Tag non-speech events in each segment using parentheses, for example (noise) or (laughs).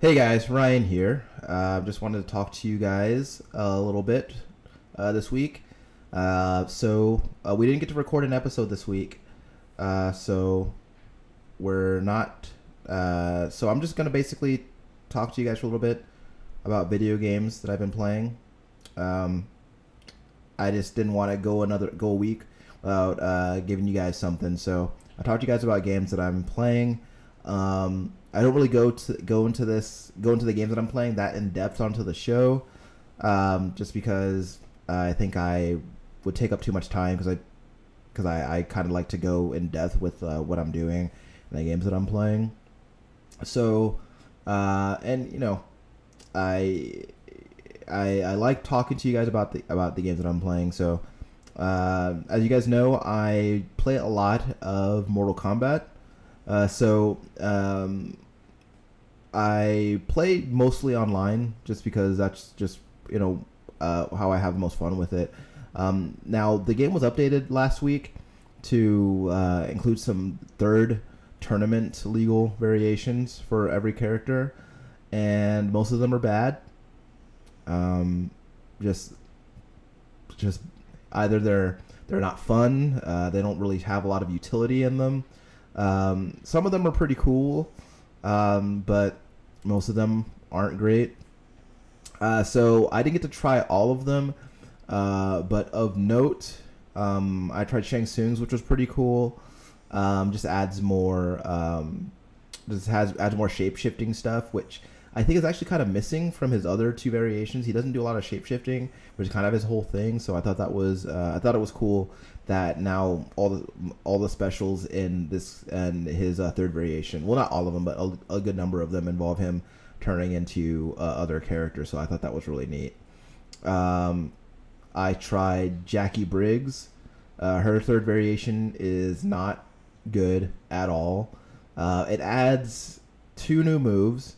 Hey guys, Ryan here. Uh, just wanted to talk to you guys a little bit uh, this week. Uh, so uh, we didn't get to record an episode this week, uh, so we're not. Uh, so I'm just gonna basically talk to you guys for a little bit about video games that I've been playing. Um, I just didn't want to go another go a week without giving you guys something. So I talked to you guys about games that I'm playing. Um, I don't really go to go into this go into the games that I'm playing that in depth onto the show, um, just because I think I would take up too much time because I because I, I kind of like to go in depth with uh, what I'm doing and the games that I'm playing. So, uh, and you know, I I I like talking to you guys about the about the games that I'm playing. So, uh, as you guys know, I play a lot of Mortal Kombat. Uh, so um, I play mostly online just because that's just you know uh, how I have the most fun with it. Um, now the game was updated last week to uh, include some third tournament legal variations for every character, and most of them are bad. Um, just just either they're they're not fun, uh, they don't really have a lot of utility in them. Um, some of them are pretty cool, um, but most of them aren't great. Uh, so I didn't get to try all of them, uh, but of note, um, I tried Shang Tsung's, which was pretty cool. Um, just adds more, um, just has adds more shape shifting stuff, which I think is actually kind of missing from his other two variations. He doesn't do a lot of shape shifting, which is kind of his whole thing. So I thought that was uh, I thought it was cool that now all the all the specials in this and his uh, third variation, well not all of them, but a, a good number of them involve him turning into uh, other characters. So I thought that was really neat. Um, I tried Jacqui Briggs. Uh, her third variation is not good at all. Uh, it adds two new moves.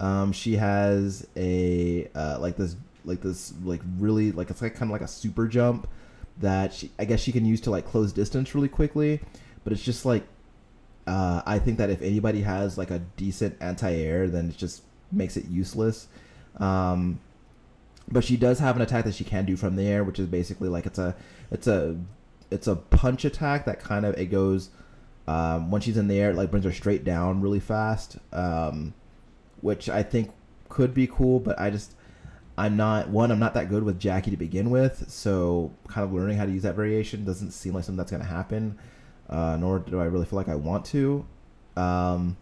Um, she has a uh, like this like this like really like it's like kind of like a super jump that she, I guess she can use to like close distance really quickly, but it's just like uh, I think that if anybody has like a decent anti-air, then it just makes it useless. Um, but she does have an attack that she can do from the air, which is basically like it's a it's a it's a punch attack that kind of it goes um, when she's in the air, it like brings her straight down really fast, um, which I think could be cool. But I just I'm not one. I'm not that good with Jacqui to begin with, so kind of learning how to use that variation doesn't seem like something that's going to happen. Uh, nor do I really feel like I want to. Um,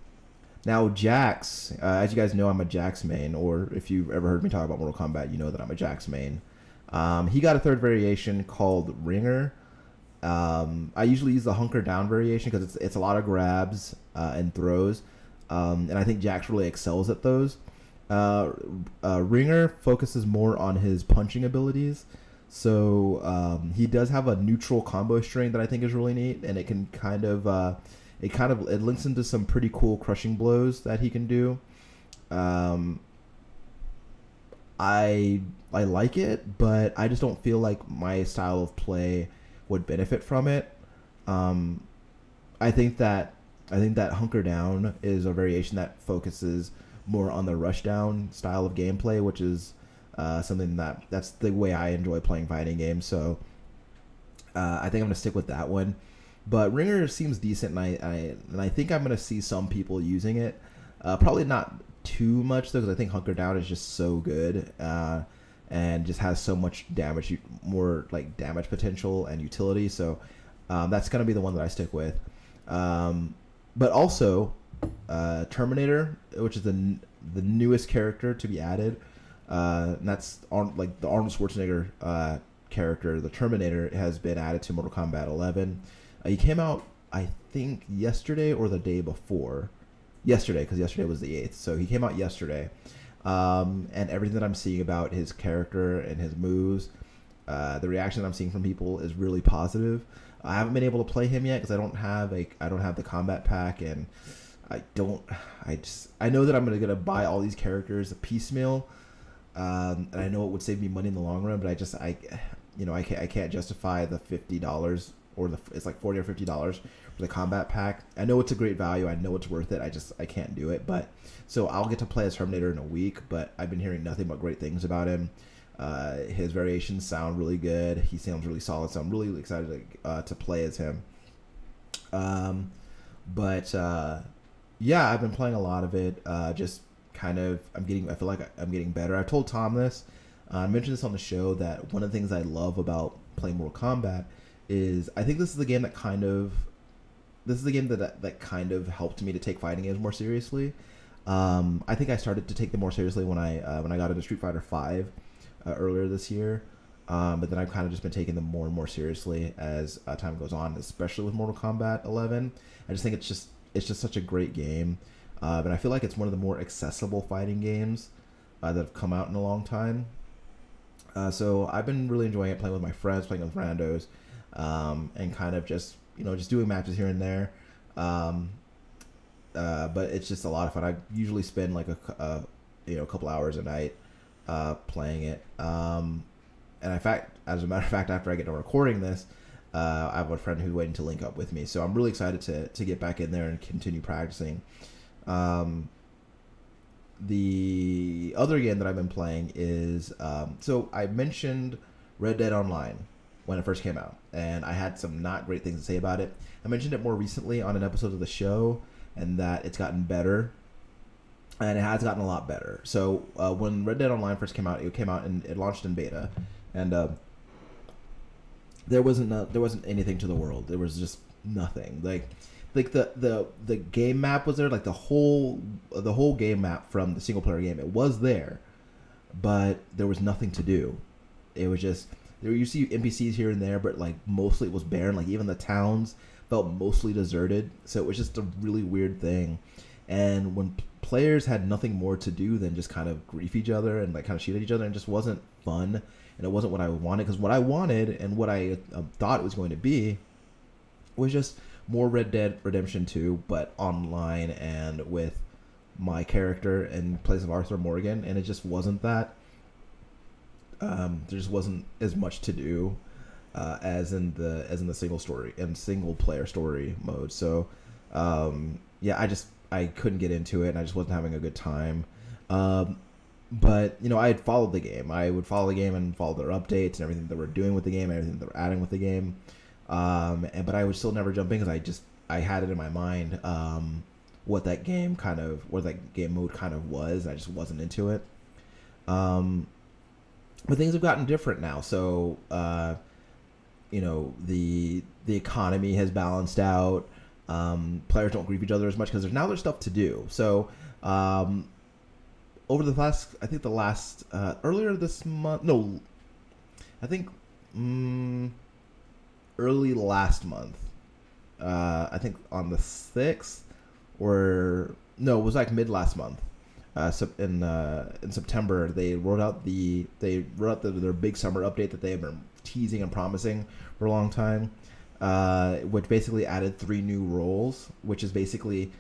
now Jax, uh, as you guys know, I'm a Jax main, or if you've ever heard me talk about Mortal Kombat, you know that I'm a Jax main. Um, he got a third variation called Ringer. Um, I usually use the hunker down variation because it's it's a lot of grabs uh, and throws, um, and I think Jax really excels at those. Uh, uh, Ringer focuses more on his punching abilities. So um, he does have a neutral combo string that I think is really neat, and it can kind of uh, it kind of it links into some pretty cool crushing blows that he can do. Um, I I like it, but I just don't feel like my style of play would benefit from it. Um, I think that I think that hunker down is a variation that focuses more on the rushdown style of gameplay, which is uh, something that that's the way I enjoy playing fighting games. So uh, I think I'm gonna stick with that one. But Ringer seems decent, and I, I and I think I'm gonna see some people using it. Uh, probably not too much though, because I think Hunker Down is just so good uh, and just has so much damage, more like damage potential and utility. So um, that's gonna be the one that I stick with. Um, but also uh, Terminator, which is the the newest character to be added. Uh, and that's like the Arnold Schwarzenegger uh, character. The Terminator has been added to Mortal Kombat 11. Uh, he came out, I think, yesterday or the day before. Yesterday, because yesterday was the 8th. So he came out yesterday. Um, and everything that I'm seeing about his character and his moves, uh, the reaction that I'm seeing from people is really positive. I haven't been able to play him yet because I don't have a I don't have the combat pack and I don't. I just. I know that I'm gonna gonna buy all these characters piecemeal, um, and I know it would save me money in the long run. But I just. I, you know, I can't. I can't justify the fifty dollars or the it's like forty or fifty dollars for the combat pack. I know it's a great value. I know it's worth it. I just I can't do it. But so I'll get to play as Terminator in a week. But I've been hearing nothing but great things about him. Uh, his variations sound really good. He sounds really solid. So I'm really excited to, uh, to play as him. Um, but uh, yeah, I've been playing a lot of it. Uh, just kind of, I'm getting. I feel like I'm getting better. I told Tom this. Uh, I mentioned this on the show that one of the things I love about playing Mortal Kombat is I think this is the game that kind of this is the game that that kind of helped me to take fighting games more seriously. Um, I think I started to take them more seriously when I uh, when I got into Street Fighter Five uh, earlier this year. Um, but then I've kind of just been taking them more and more seriously as uh, time goes on, especially with Mortal Kombat 11. I just think it's just it's just such a great game, uh, and I feel like it's one of the more accessible fighting games uh, that have come out in a long time. Uh, so I've been really enjoying it, playing with my friends, playing with randos, um, and kind of just you know just doing matches here and there. Um, uh, but it's just a lot of fun. I usually spend like a, a you know a couple hours a night uh, playing it. Um, and in fact, as a matter of fact, after I get done recording this, uh, I have a friend who's waiting to link up with me. So I'm really excited to to get back in there and continue practicing. Um, the other game that I've been playing is um, so I mentioned Red Dead Online when it first came out, and I had some not great things to say about it. I mentioned it more recently on an episode of the show, and that it's gotten better, and it has gotten a lot better. So uh, when Red Dead Online first came out, it came out and it launched in beta, and uh, there wasn't a, there wasn't anything to the world. There was just nothing. Like like the the the game map was there. Like the whole the whole game map from the single player game, it was there, but there was nothing to do. It was just there. You see NPCs here and there, but like mostly it was barren. Like even the towns felt mostly deserted. So it was just a really weird thing. And when players had nothing more to do than just kind of grief each other and like kind of shoot at each other, and just wasn't fun and it wasn't what I wanted because what I wanted and what I uh, thought it was going to be was just more Red Dead Redemption 2, but online and with my character in place of Arthur Morgan, and it just wasn't that. Um, there just wasn't as much to do uh, as in the as in the single story and single player story mode. So um, yeah, I just I couldn't get into it, and I just wasn't having a good time. Um, but you know, I had followed the game. I would follow the game and follow their updates and everything that we're doing with the game, everything that we're adding with the game. Um, and but I would still never jump in because I just I had it in my mind um, what that game kind of what that game mode kind of was. I just wasn't into it. Um, but things have gotten different now. So uh, you know the the economy has balanced out. Um, players don't grieve each other as much because there's now there's stuff to do. So um, over the last, I think the last uh, earlier this month. No, I think mm, early last month. Uh, I think on the sixth, or no, it was like mid last month. Uh, in uh, in September, they wrote out the they wrote out the, their big summer update that they have been teasing and promising for a long time, uh, which basically added three new roles, which is basically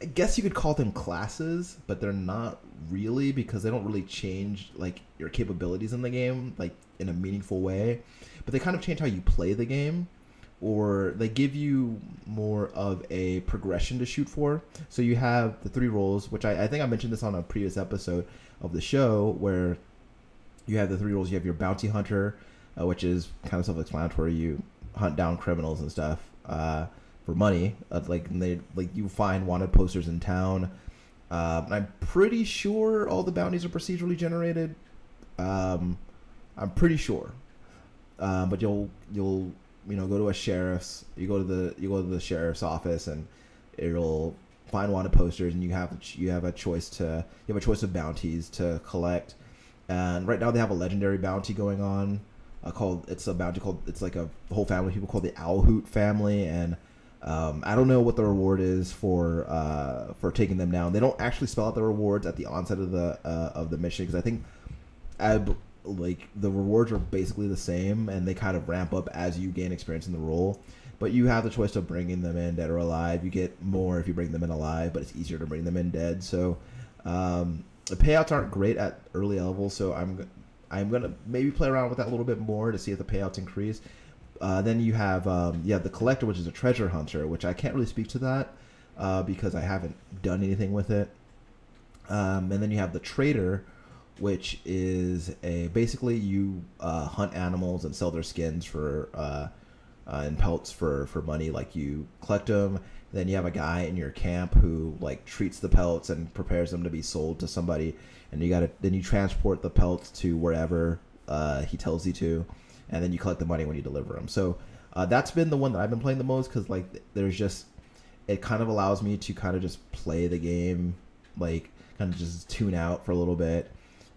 I guess you could call them classes, but they're not really because they don't really change like your capabilities in the game like in a meaningful way. But they kind of change how you play the game or they give you more of a progression to shoot for. So you have the three roles, which I, I think I mentioned this on a previous episode of the show, where you have the three roles. You have your bounty hunter, uh, which is kind of self-explanatory. You hunt down criminals and stuff. Uh, for money. Uh, like they like you find wanted posters in town. Um, I'm pretty sure all the bounties are procedurally generated. Um, I'm pretty sure, uh, but you'll you'll you know go to a sheriff's. You go to the you go to the sheriff's office and it'll find wanted posters and you have you have a choice to you have a choice of bounties to collect. And right now they have a legendary bounty going on. Uh, called it's a bounty called it's like a whole family people called the Owlhoot family and um, I don't know what the reward is for uh, for taking them down. They don't actually spell out the rewards at the onset of the uh, of the mission because I think, I, like the rewards are basically the same and they kind of ramp up as you gain experience in the role. But you have the choice of bringing them in dead or alive. You get more if you bring them in alive, but it's easier to bring them in dead. So um, the payouts aren't great at early levels. So I'm I'm gonna maybe play around with that a little bit more to see if the payouts increase uh, then you have um, yeah the collector, which is a treasure hunter, which I can't really speak to that uh, because I haven't done anything with it. Um, and then you have the trader, which is a basically you uh, hunt animals and sell their skins for uh, and pelts for for money. Like you collect them, then you have a guy in your camp who like treats the pelts and prepares them to be sold to somebody, and you got to then you transport the pelts to wherever uh, he tells you to, and then you collect the money when you deliver them. So uh, that's been the one that I've been playing the most because like there's just it kind of allows me to kind of just play the game like kind of just tune out for a little bit.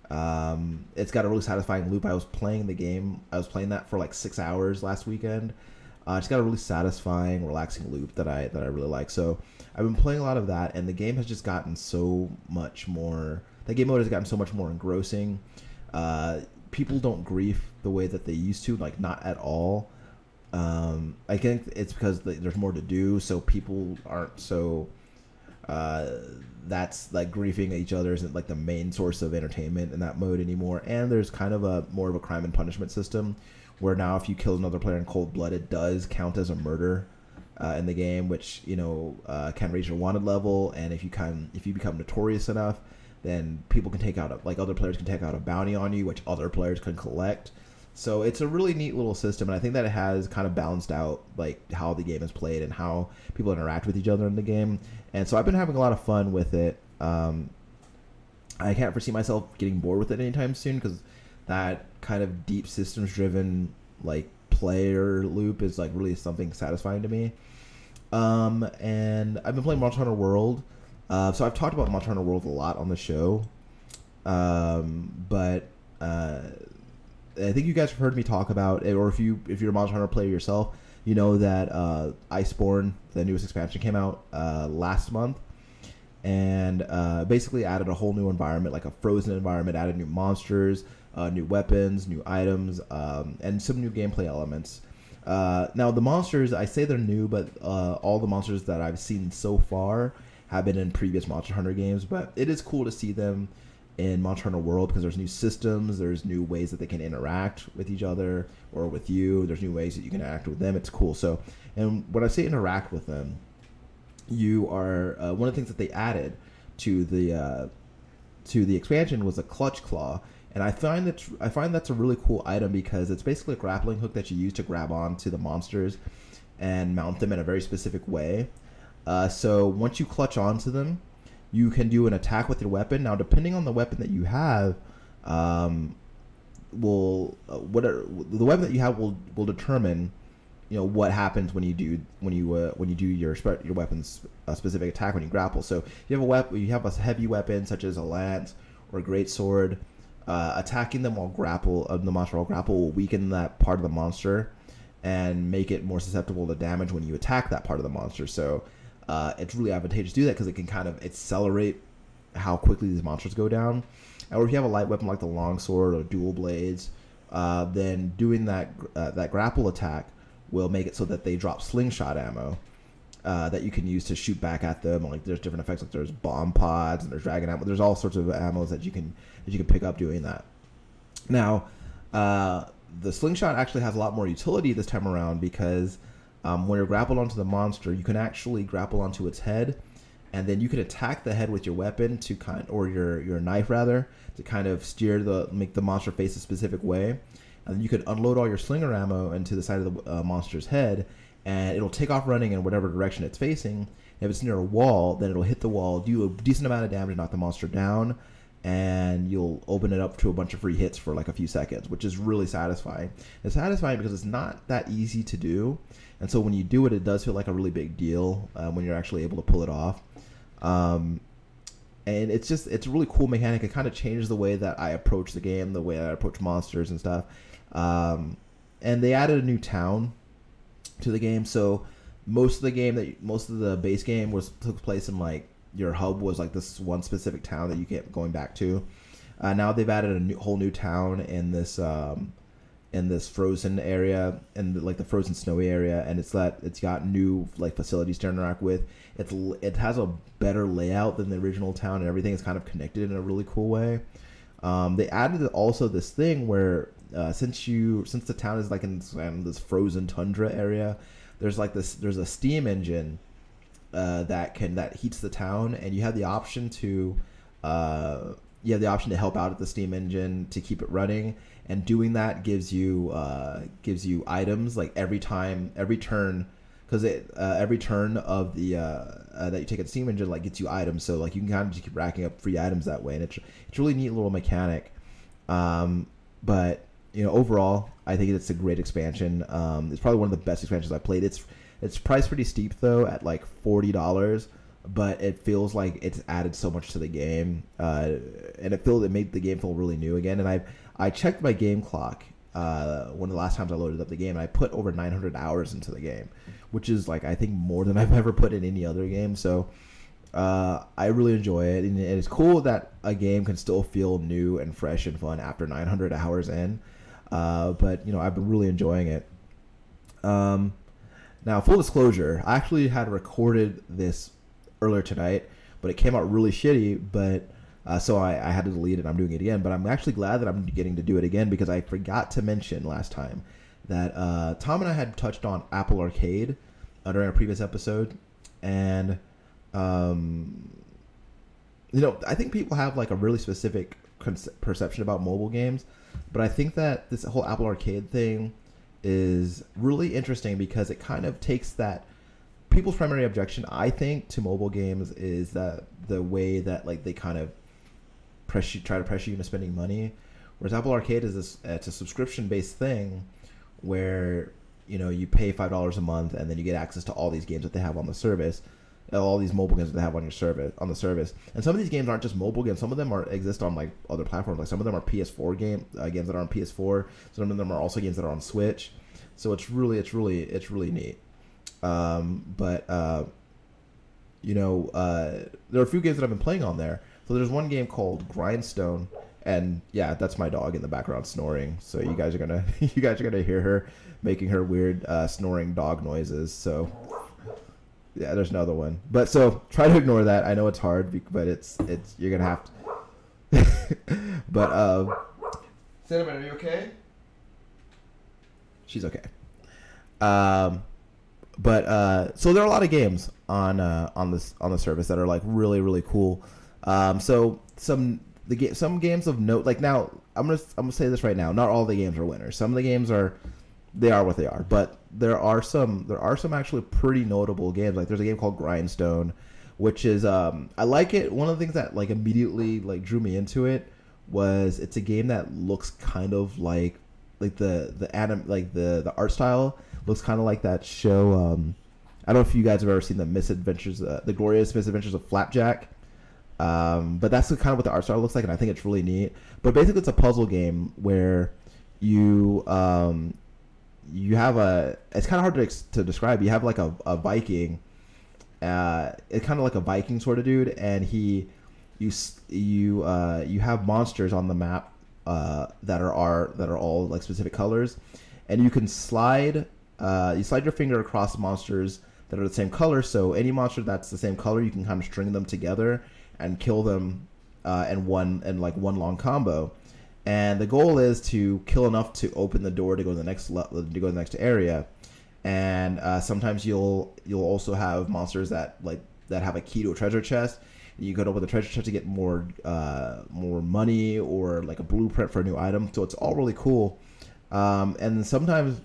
Um, it's got a really satisfying loop. I was playing the game. I was playing that for like six hours last weekend. Uh, it's got a really satisfying, relaxing loop that I that I really like. So I've been playing a lot of that, and the game has just gotten so much more. The game mode has gotten so much more engrossing. Uh, people don't grief the way that they used to, like not at all. Um, I think it's because there's more to do, so people aren't so. Uh, that's like griefing each other isn't like the main source of entertainment in that mode anymore. And there's kind of a more of a crime and punishment system, where now if you kill another player in cold blood, it does count as a murder uh, in the game, which you know uh, can raise your wanted level. And if you can, if you become notorious enough, then people can take out a, like other players can take out a bounty on you, which other players can collect. So it's a really neat little system, and I think that it has kind of balanced out like how the game is played and how people interact with each other in the game. And so I've been having a lot of fun with it. Um, I can't foresee myself getting bored with it anytime soon because that kind of deep systems driven like player loop is like really something satisfying to me. Um, and I've been playing Monster Hunter World. Uh, so I've talked about Monster Hunter World a lot on the show. Um, but uh, I think you guys have heard me talk about it, or if you if you're a Monster Hunter player yourself, you know that uh, Iceborne, the newest expansion, came out uh, last month, and uh, basically added a whole new environment, like a frozen environment, added new monsters, uh, new weapons, new items, um, and some new gameplay elements. Uh, now the monsters, I say they're new, but uh, all the monsters that I've seen so far have been in previous Monster Hunter games. But it is cool to see them in Monster Hunter World because there's new systems, there's new ways that they can interact with each other or with you. There's new ways that you can interact with them. It's cool. So, and when I say interact with them, you are uh, one of the things that they added to the uh, to the expansion was a clutch claw, and I find that I find that's a really cool item because it's basically a grappling hook that you use to grab onto the monsters and mount them in a very specific way. Uh, so once you clutch onto them, you can do an attack with your weapon. Now, depending on the weapon that you have, um, will uh, the weapon that you have will will determine, you know, what happens when you do when you uh, when you do your your weapon's uh, specific attack when you grapple. So you have a weapon, you have a heavy weapon such as a lance or a great sword. Uh, attacking them while grapple of uh, the monster while grapple will weaken that part of the monster and make it more susceptible to damage when you attack that part of the monster. So uh, it's really advantageous to do that because it can kind of accelerate how quickly these monsters go down. Or if you have a light weapon like the longsword or dual blades, uh, then doing that uh, that grapple attack will make it so that they drop slingshot ammo uh, that you can use to shoot back at them. Like there's different effects, like there's bomb pods and there's dragon ammo. There's all sorts of ammos that you can that you can pick up doing that. Now, uh, the slingshot actually has a lot more utility this time around because um, when you're grappled onto the monster, you can actually grapple onto its head, and then you can attack the head with your weapon to kind or your your knife rather to kind of steer the make the monster face a specific way, and then you can unload all your slinger ammo into the side of the uh, monster's head, and it'll take off running in whatever direction it's facing. If it's near a wall, then it'll hit the wall, do a decent amount of damage, knock the monster down, and you'll open it up to a bunch of free hits for like a few seconds, which is really satisfying. It's satisfying because it's not that easy to do, and so when you do it, it does feel like a really big deal uh, when you're actually able to pull it off. Um, and it's just it's a really cool mechanic. It kind of changes the way that I approach the game, the way I approach monsters and stuff. Um, and they added a new town to the game, so most of the game that most of the base game was took place in like your hub was like this one specific town that you kept going back to. Uh, now they've added a new, whole new town in this um, in this frozen area and like the frozen snowy area, and it's that it's got new like facilities to interact with. It's it has a better layout than the original town, and everything is kind of connected in a really cool way. Um, they added also this thing where uh, since you since the town is like in this, um, this frozen tundra area, there's like this there's a steam engine uh, that can that heats the town, and you have the option to uh, you have the option to help out at the steam engine to keep it running, and doing that gives you uh, gives you items like every time every turn because it uh, every turn of the uh, uh, that you take at the steam engine like gets you items so like you can kind of just keep racking up free items that way and it's it's really neat little mechanic. Um, but you know overall I think it's a great expansion. Um, it's probably one of the best expansions I've played. It's it's priced pretty steep though at like forty dollars but it feels like it's added so much to the game uh, and it feels it made the game feel really new again and I I checked my game clock uh, one of the last times I loaded up the game and I put over 900 hours into the game which is like I think more than (laughs) I've ever put in any other game. So uh, I really enjoy it, and it's cool that a game can still feel new and fresh and fun after 900 hours in. Uh, but you know, I've been really enjoying it. Um, now, full disclosure, I actually had recorded this earlier tonight, but it came out really shitty. But uh, so I, I had to delete it. I'm doing it again, but I'm actually glad that I'm getting to do it again because I forgot to mention last time that uh, Tom and I had touched on Apple Arcade uh, during a previous episode, and um, you know, I think people have like a really specific perception about mobile games, but I think that this whole Apple Arcade thing is really interesting because it kind of takes that people's primary objection I think to mobile games is that the way that like they kind of pressure try to pressure you into spending money. Whereas Apple Arcade is this, it's a subscription based thing where you know you pay five dollars a month and then you get access to all these games that they have on the service all these mobile games that they have on your service on the service. And some of these games aren't just mobile games. Some of them are exist on like other platforms. Like some of them are ps4 game uh, games that are on ps4 some of them are also games that are on switch. So it's really it's really it's really neat. Um, but uh, you know uh, there are a few games that i've been playing on there. So there's one game called grindstone. And yeah, that's my dog in the background snoring. So you guys are gonna (laughs) you guys are gonna hear her making her weird uh, snoring dog noises. So yeah, there's another one. But so try to ignore that. I know it's hard, but it's it's you're gonna have to. (laughs) but uh, Cinnamon, are you okay? She's okay. Um, but uh, so there are a lot of games on uh, on this on the service that are like really really cool. Um, so some the game, some games of note, like now, I'm gonna I'm gonna say this right now. Not all the games are winners. Some of the games are, they are what they are. But there are some there are some actually pretty notable games. Like there's a game called Grindstone, which is um I like it. One of the things that like immediately like drew me into it was it's a game that looks kind of like like the the anim like the the art style looks kind of like that show. Um, I don't know if you guys have ever seen the Misadventures, uh, the Glorious Misadventures of Flapjack um, but that's kind of what the art style looks like, and I think it's really neat. But basically, it's a puzzle game where you um, you have a. It's kind of hard to, to describe. You have like a, a Viking. Uh, it's kind of like a Viking sort of dude, and he you you uh, you have monsters on the map uh, that are, are that are all like specific colors, and you can slide uh, you slide your finger across monsters that are the same color. So any monster that's the same color, you can kind of string them together and kill them uh, in one in like one long combo. And the goal is to kill enough to open the door to go to the next to go to the next area. And uh, sometimes you'll you'll also have monsters that like that have a key to a treasure chest. You can open the treasure chest to get more uh, more money or like a blueprint for a new item. So it's all really cool. Um, and sometimes,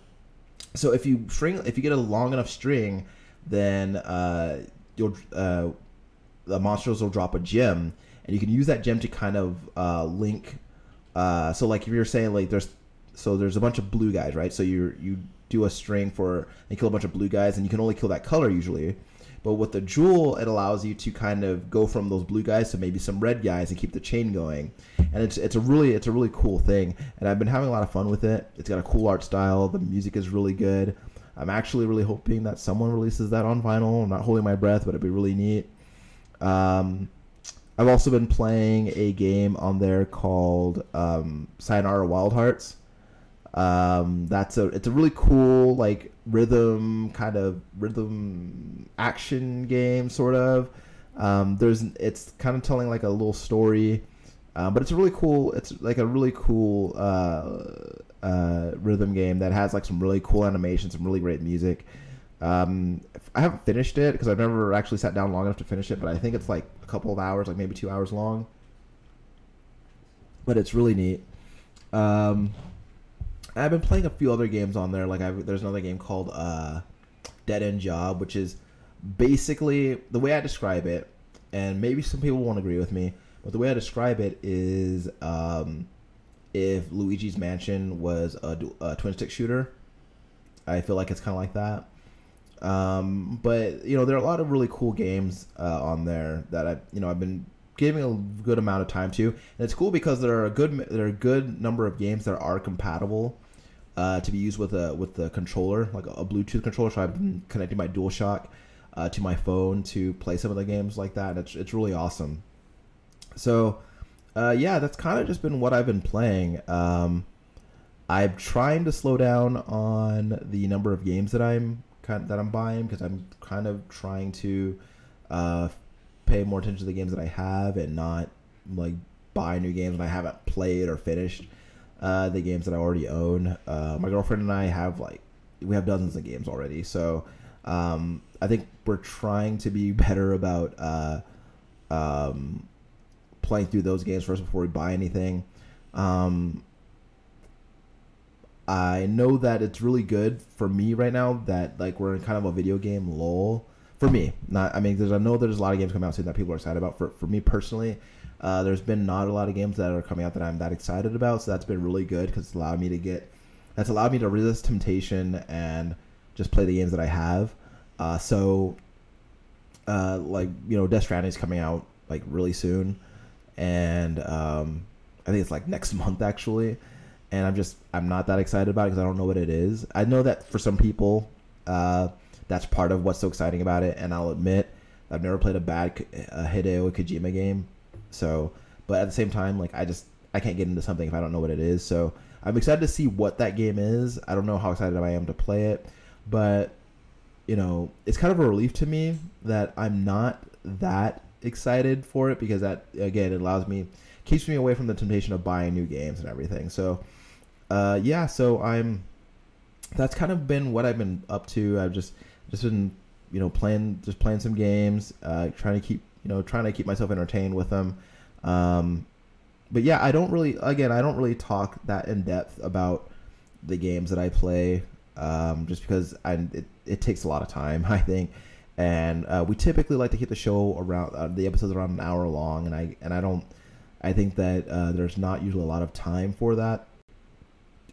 so if you string if you get a long enough string, then uh, you'll uh, the monsters will drop a gem, and you can use that gem to kind of uh, link. Uh, so like if you're saying like there's so there's a bunch of blue guys, right? So you you do a string for and kill a bunch of blue guys, and you can only kill that color usually. But with the jewel, it allows you to kind of go from those blue guys to maybe some red guys and keep the chain going. And it's it's a really it's a really cool thing. And I've been having a lot of fun with it. It's got a cool art style. The music is really good. I'm actually really hoping that someone releases that on vinyl. I'm not holding my breath, but it'd be really neat. Um, I've also been playing a game on there called um, Sayonara Wild Hearts. Um, that's a it's a really cool like rhythm kind of rhythm action game sort of. Um, there's it's kind of telling like a little story Uh, but it's a really cool. It's like a really cool uh, uh, rhythm game that has like some really cool animations, some really great music. Um, I haven't finished it because I've never actually sat down long enough to finish it, but I think it's like a couple of hours, like maybe two hours long. But it's really neat. Um, I've been playing a few other games on there. Like I've, there's another game called uh, Dead End Job, which is basically the way I describe it, and maybe some people won't agree with me, but the way I describe it is um, if Luigi's Mansion was a, a twin stick shooter. I feel like it's kind of like that. Um, but you know, there are a lot of really cool games uh, on there that I, you know, I've been giving a good amount of time to, and it's cool because there are a good there are a good number of games that are compatible uh, to be used with a with the controller, like a, Bluetooth controller. So I've been connecting my DualShock uh, to my phone to play some of the games like that. It's it's really awesome. So, uh, yeah, that's kind of just been what I've been playing. Um, I'm trying to slow down on the number of games that I'm kind that I'm buying because I'm kind of trying to uh, pay more attention to the games that I have and not like buy new games when I haven't played or finished uh, the games that I already own. Uh, my girlfriend and I have like we have dozens of games already, so um, I think we're trying to be (laughs) better about uh, um, playing through those games first before we buy anything. Um, I know that it's really good for me right now that like we're in kind of a video game lull. For me, not I mean, there's I know there's a lot of games coming out soon that people are excited about. For for me personally, uh, there's been not a lot of games that are coming out that I'm that excited about. So that's been really good because it's allowed me to get that's allowed me to resist temptation and just play the games that I have. Uh, so, uh, like you know, Death Stranding is coming out like really soon, and um, I think it's like next (laughs) month actually and I'm just I'm not that excited about it because I don't know what it is. I know that for some people, uh, that's part of what's so exciting about it, and I'll admit I've never played a bad Hideo Kojima game, so but at the same time, like I just I can't get into something if I don't know what it is. So I'm excited to see what that game is. I don't know how excited I am to play it, but you know it's kind of a relief to me that I'm not that excited for it because that again it allows me keeps me away from the temptation of buying new games and everything. So uh, yeah, so I'm. That's kind of been what I've been up to. I've just just been you know playing just playing some games, uh, trying to keep you know trying to keep myself entertained with them. Um, but yeah, I don't really again I don't really talk that in depth about the games that I play, um, just because I it, it takes a lot of time (laughs) I think, and uh, we typically like to keep the show around uh, the episodes around an hour long, and I and I don't I think that uh, there's not usually a lot of time for that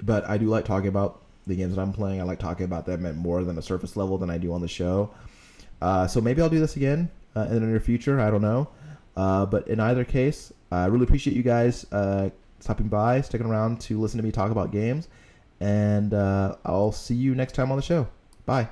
but I do like talking about the games that I'm playing. I like talking about them at more than a surface level than I do on the show. Uh, so maybe I'll do this again uh, in the near future. I don't know. Uh, but in either case, I really appreciate you guys uh, stopping by, sticking around to listen to me talk about games. And uh, I'll see you next time on the show. Bye.